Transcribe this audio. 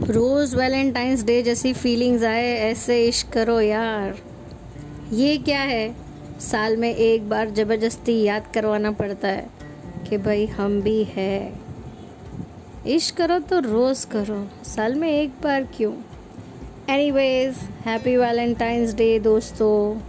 रोज़ Valentine's Day जैसी feelings आए, ऐसे इश्क करो यार। ये क्या है? साल में एक बार ज़बरदस्ती याद करवाना पड़ता है कि भाई हम भी है। इश्क करो तो रोज़ करो, साल में एक बार क्यों? Anyways happy Valentine's Day दोस्तों।